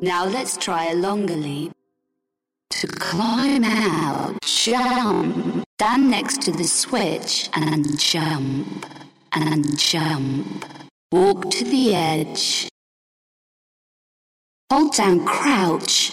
Now let's try a longer leap. To climb out, jump, stand next to the switch and jump, and jump. Walk to the edge. Hold down crouch.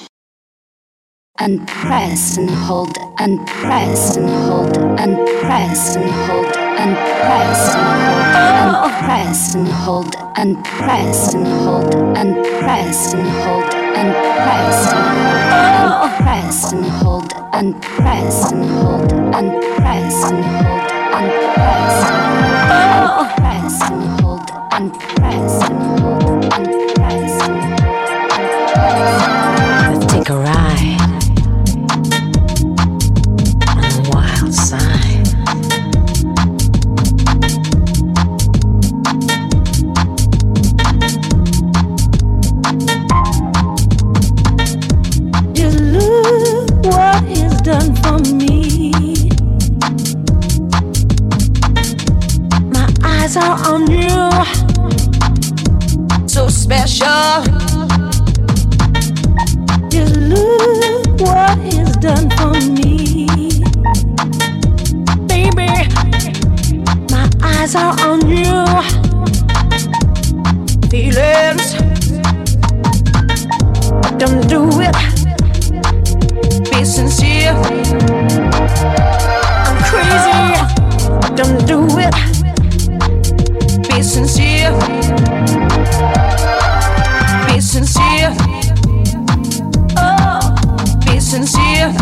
And press and hold and press and hold and press and hold and press and press and hold and press and hold and press and hold and press and press and hold and press and hold and press and hold and press and press and hold and press and hold and press done for me. My eyes are on you, so special. Just look what is done for me. Baby, my eyes are on you. Feelings, don't do it. I'm crazy, don't do it. Be sincere. Be sincere. Oh, be sincere.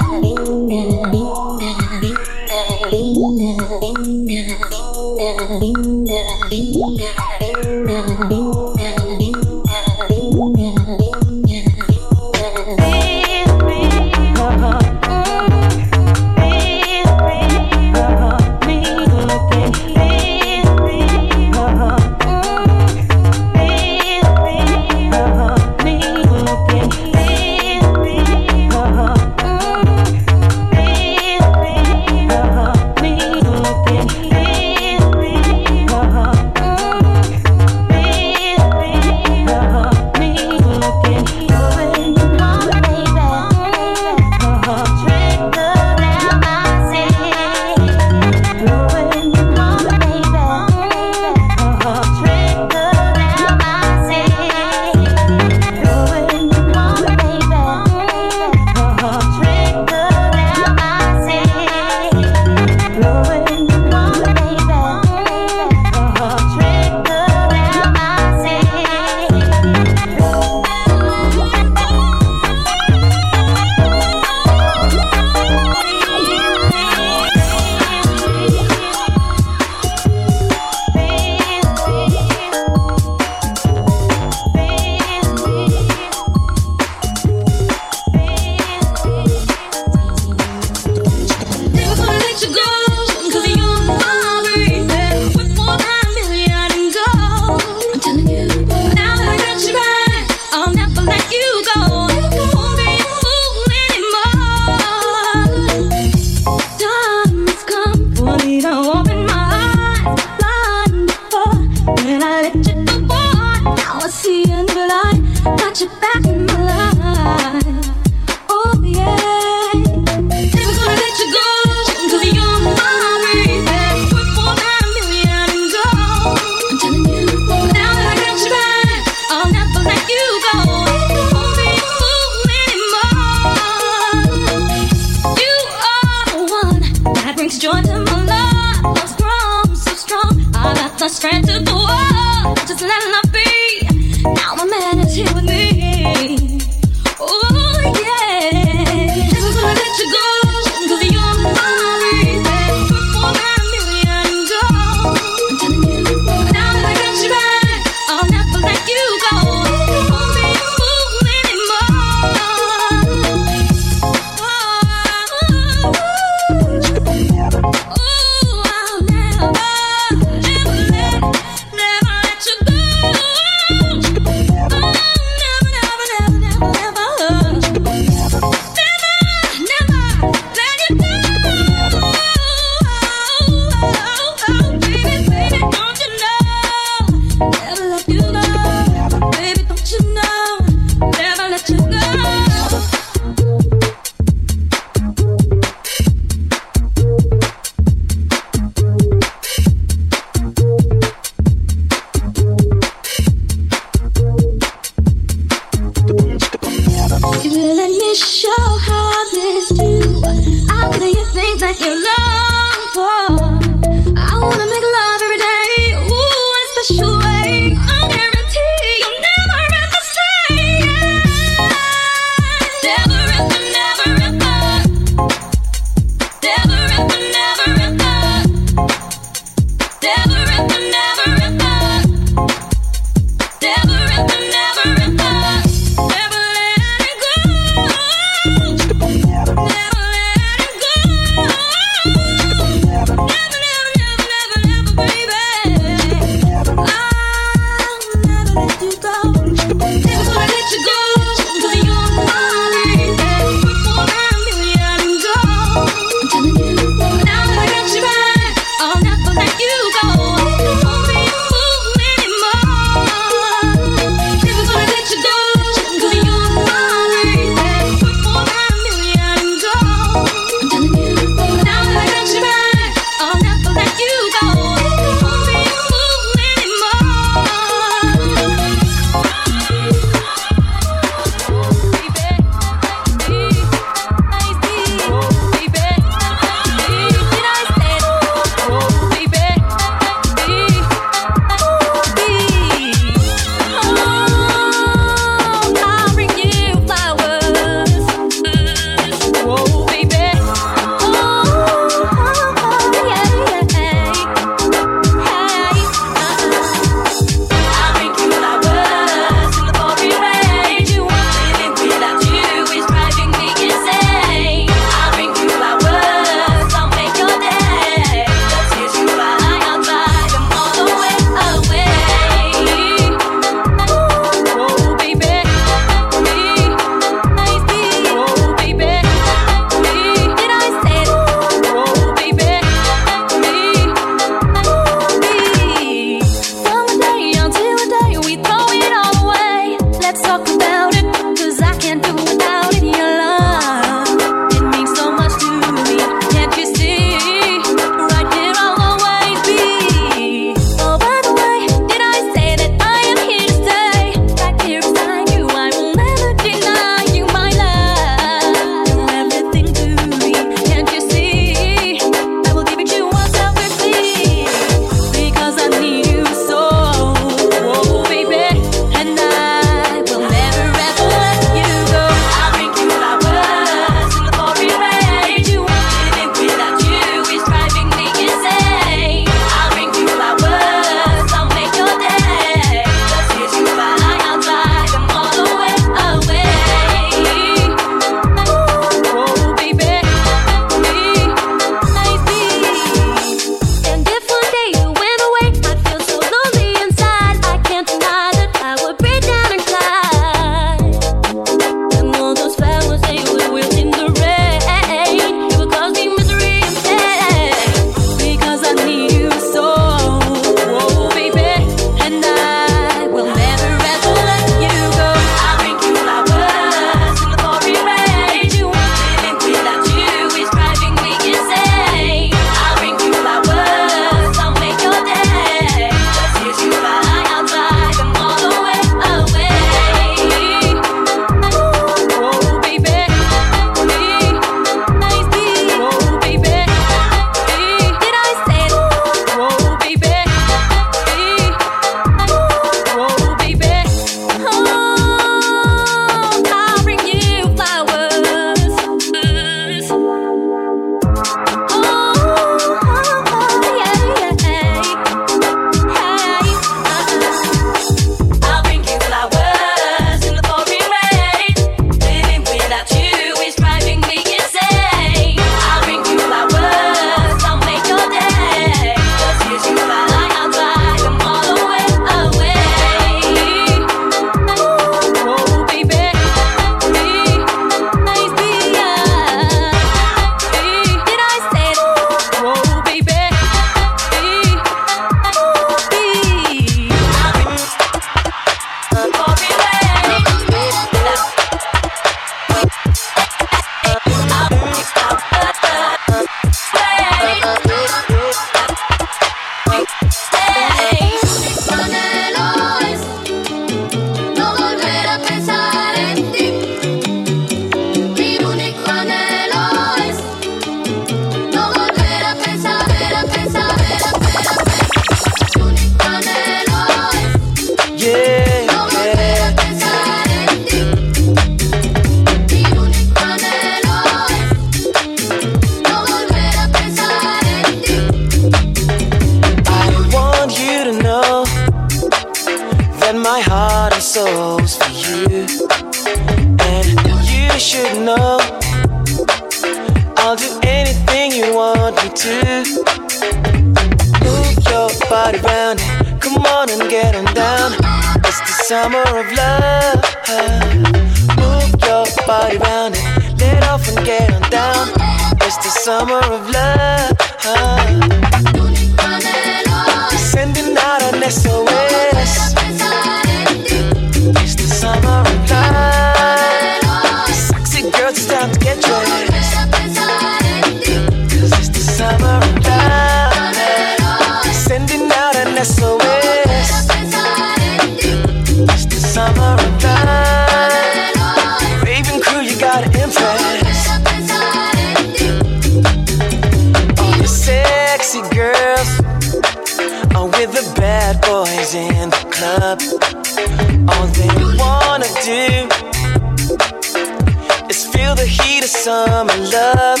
Feel the heat of summer love.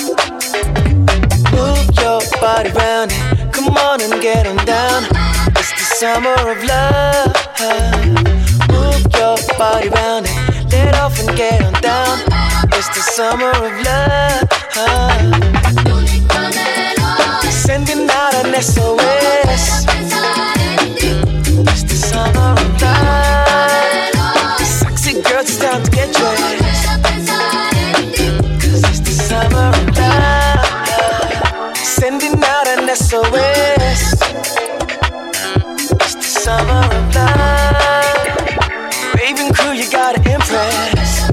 Move your body round and come on and get on down. It's the summer of love. Move your body round and let off and get on down. It's the summer of love. Sending out an SOS. Sending out an SOS. It's the summer of love. Raven crew, you gotta impress.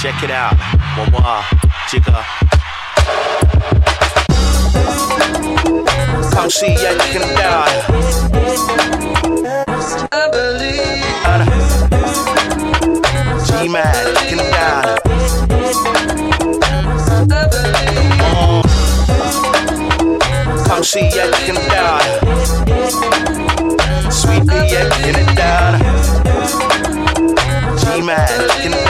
Check it out. Wawa, jigga. Come see ya, you can die. G-Man, you can die. Come see ya, you can die. Sweet pea, you can die. G-Man, you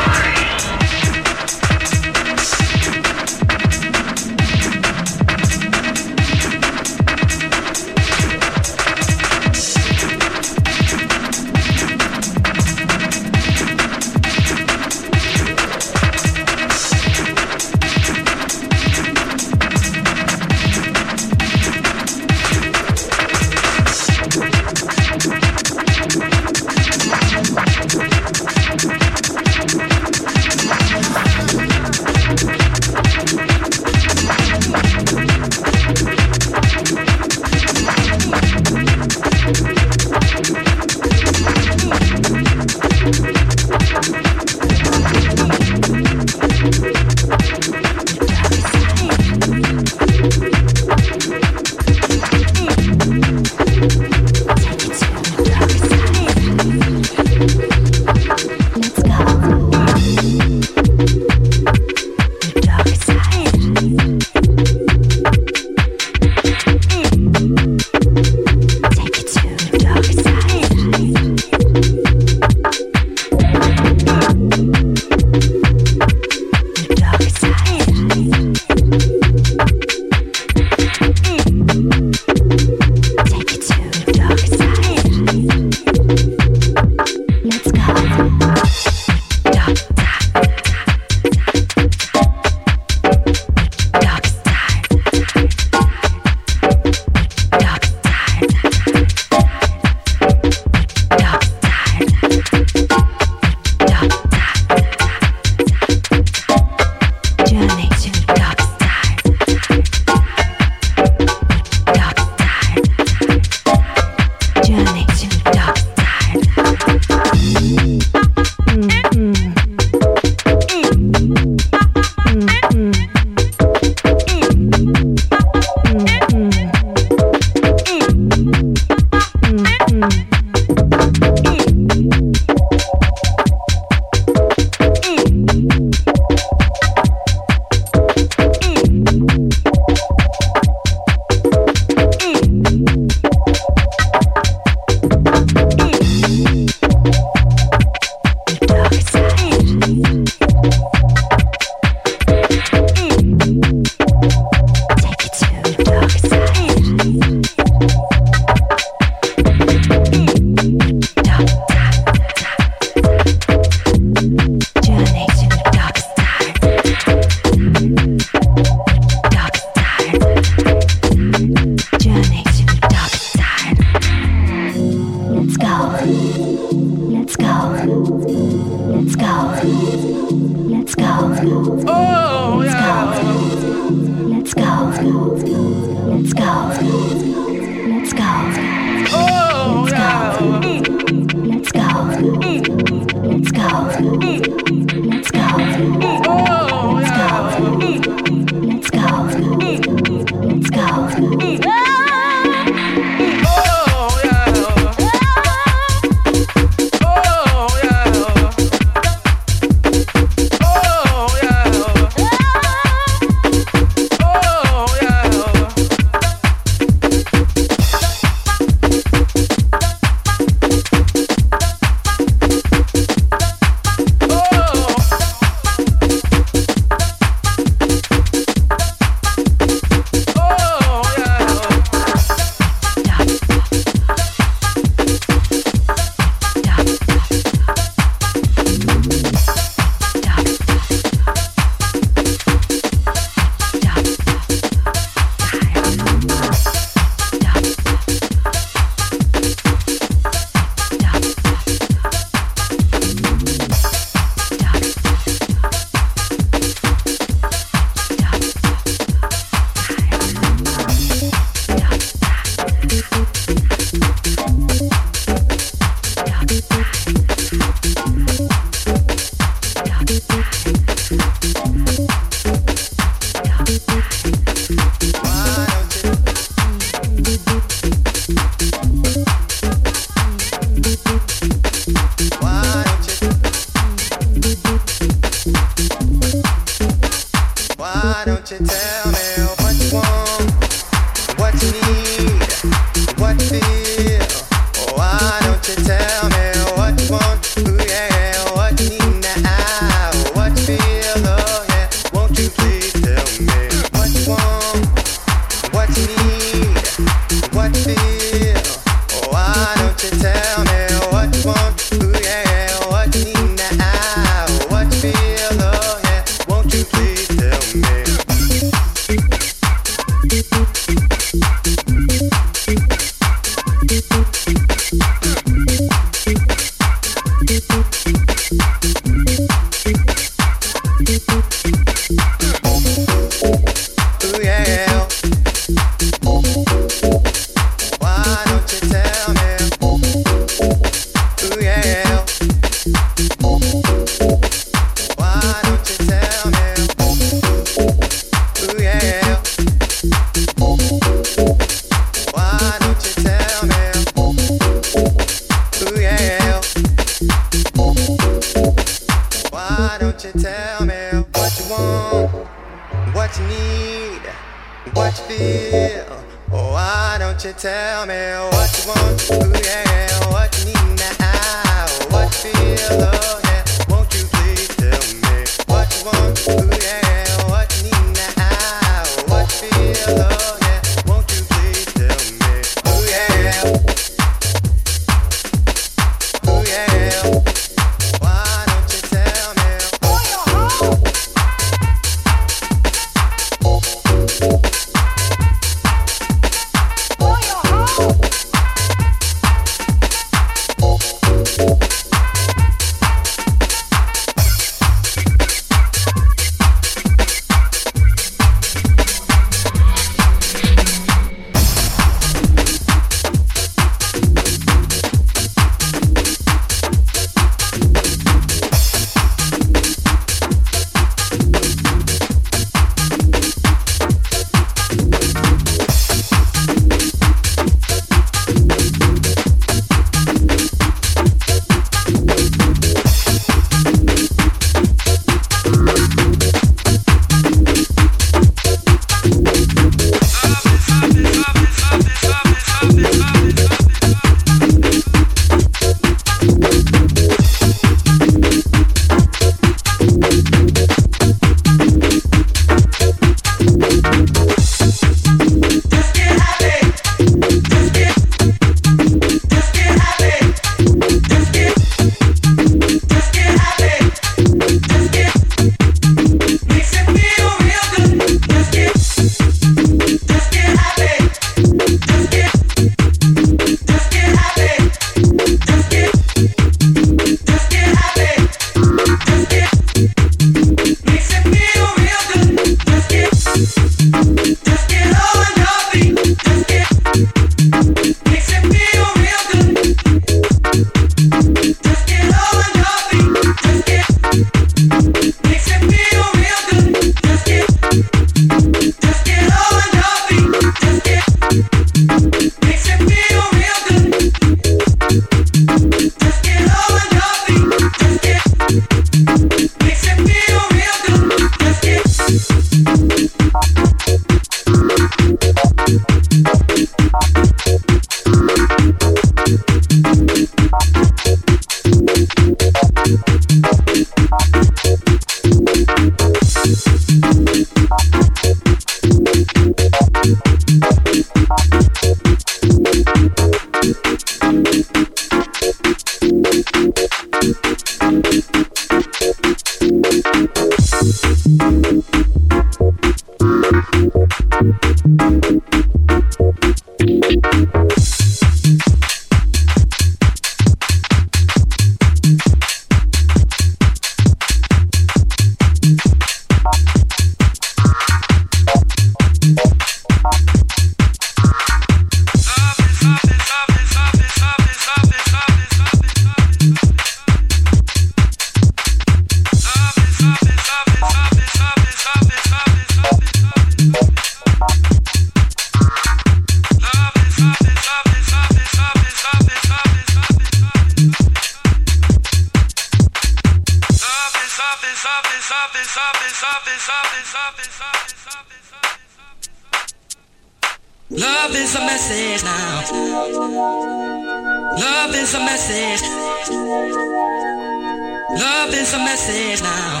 a message now.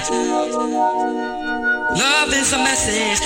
Love is a message.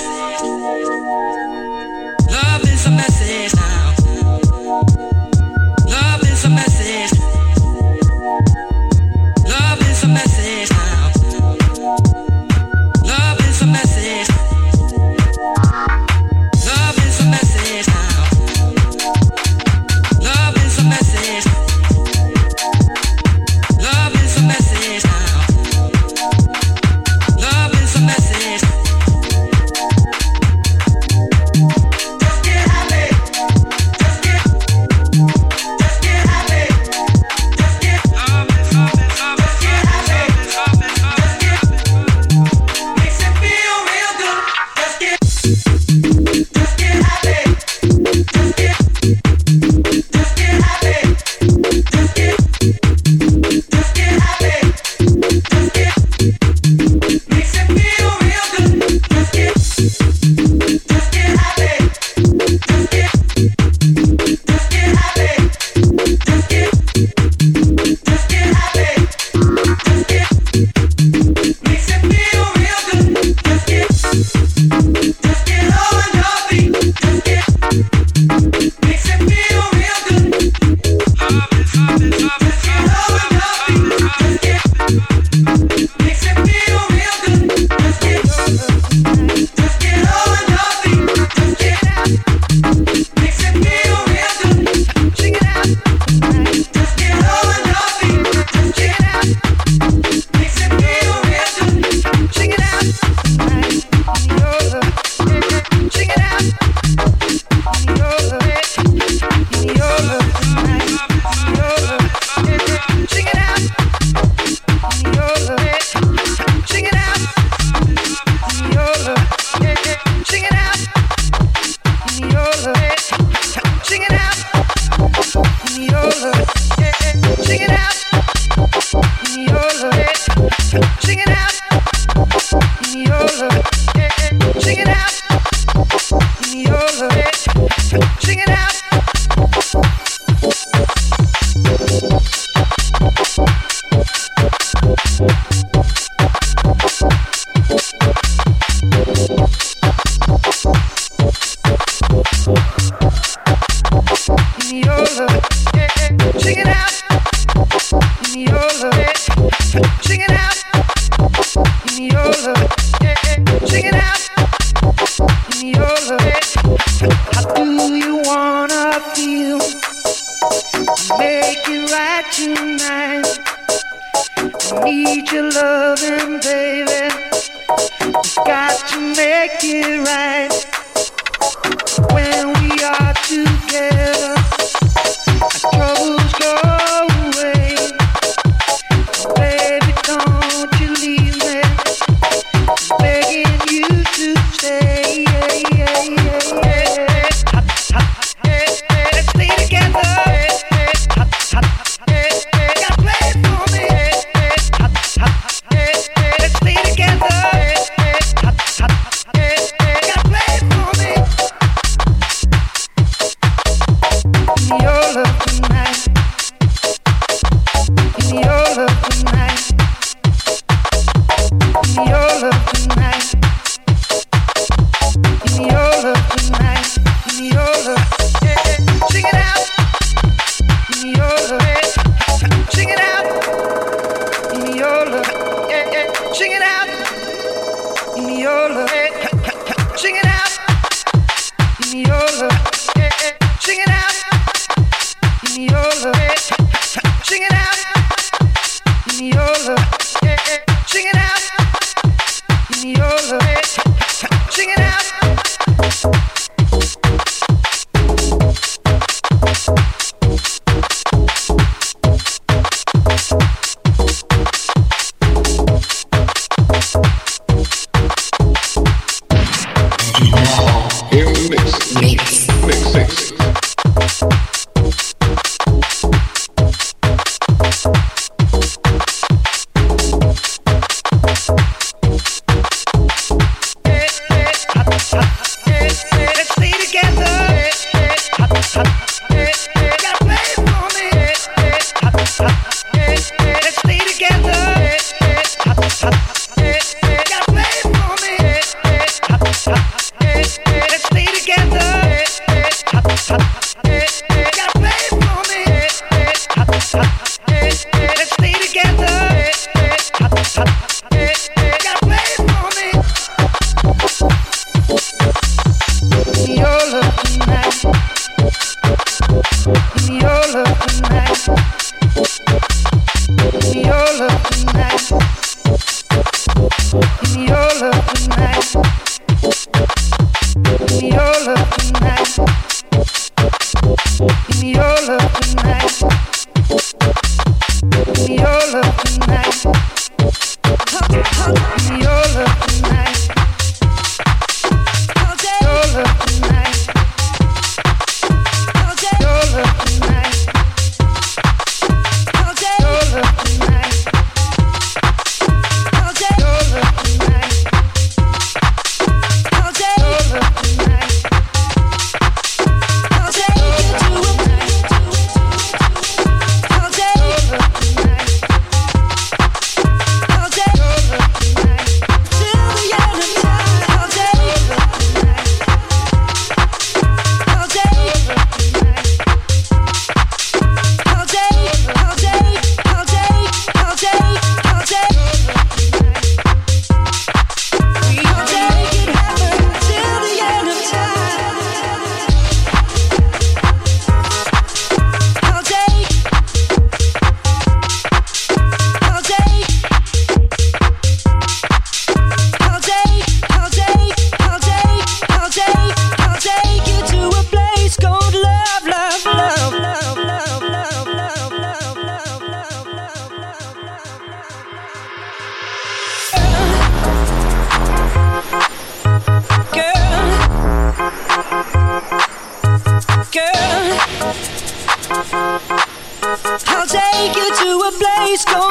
Make it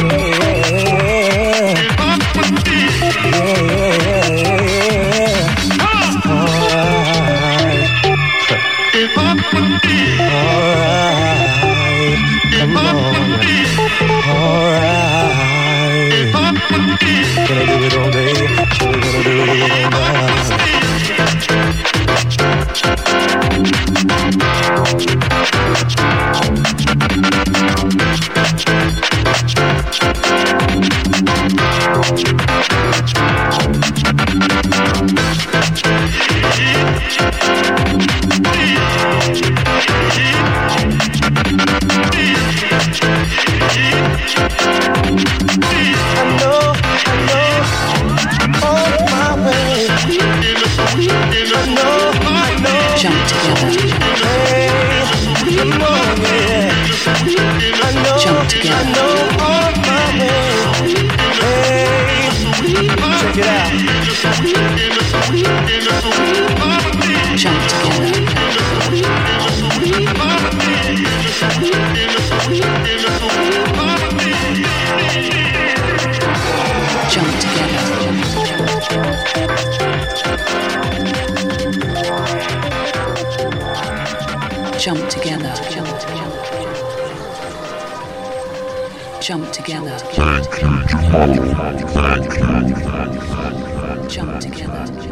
Jump Jump together.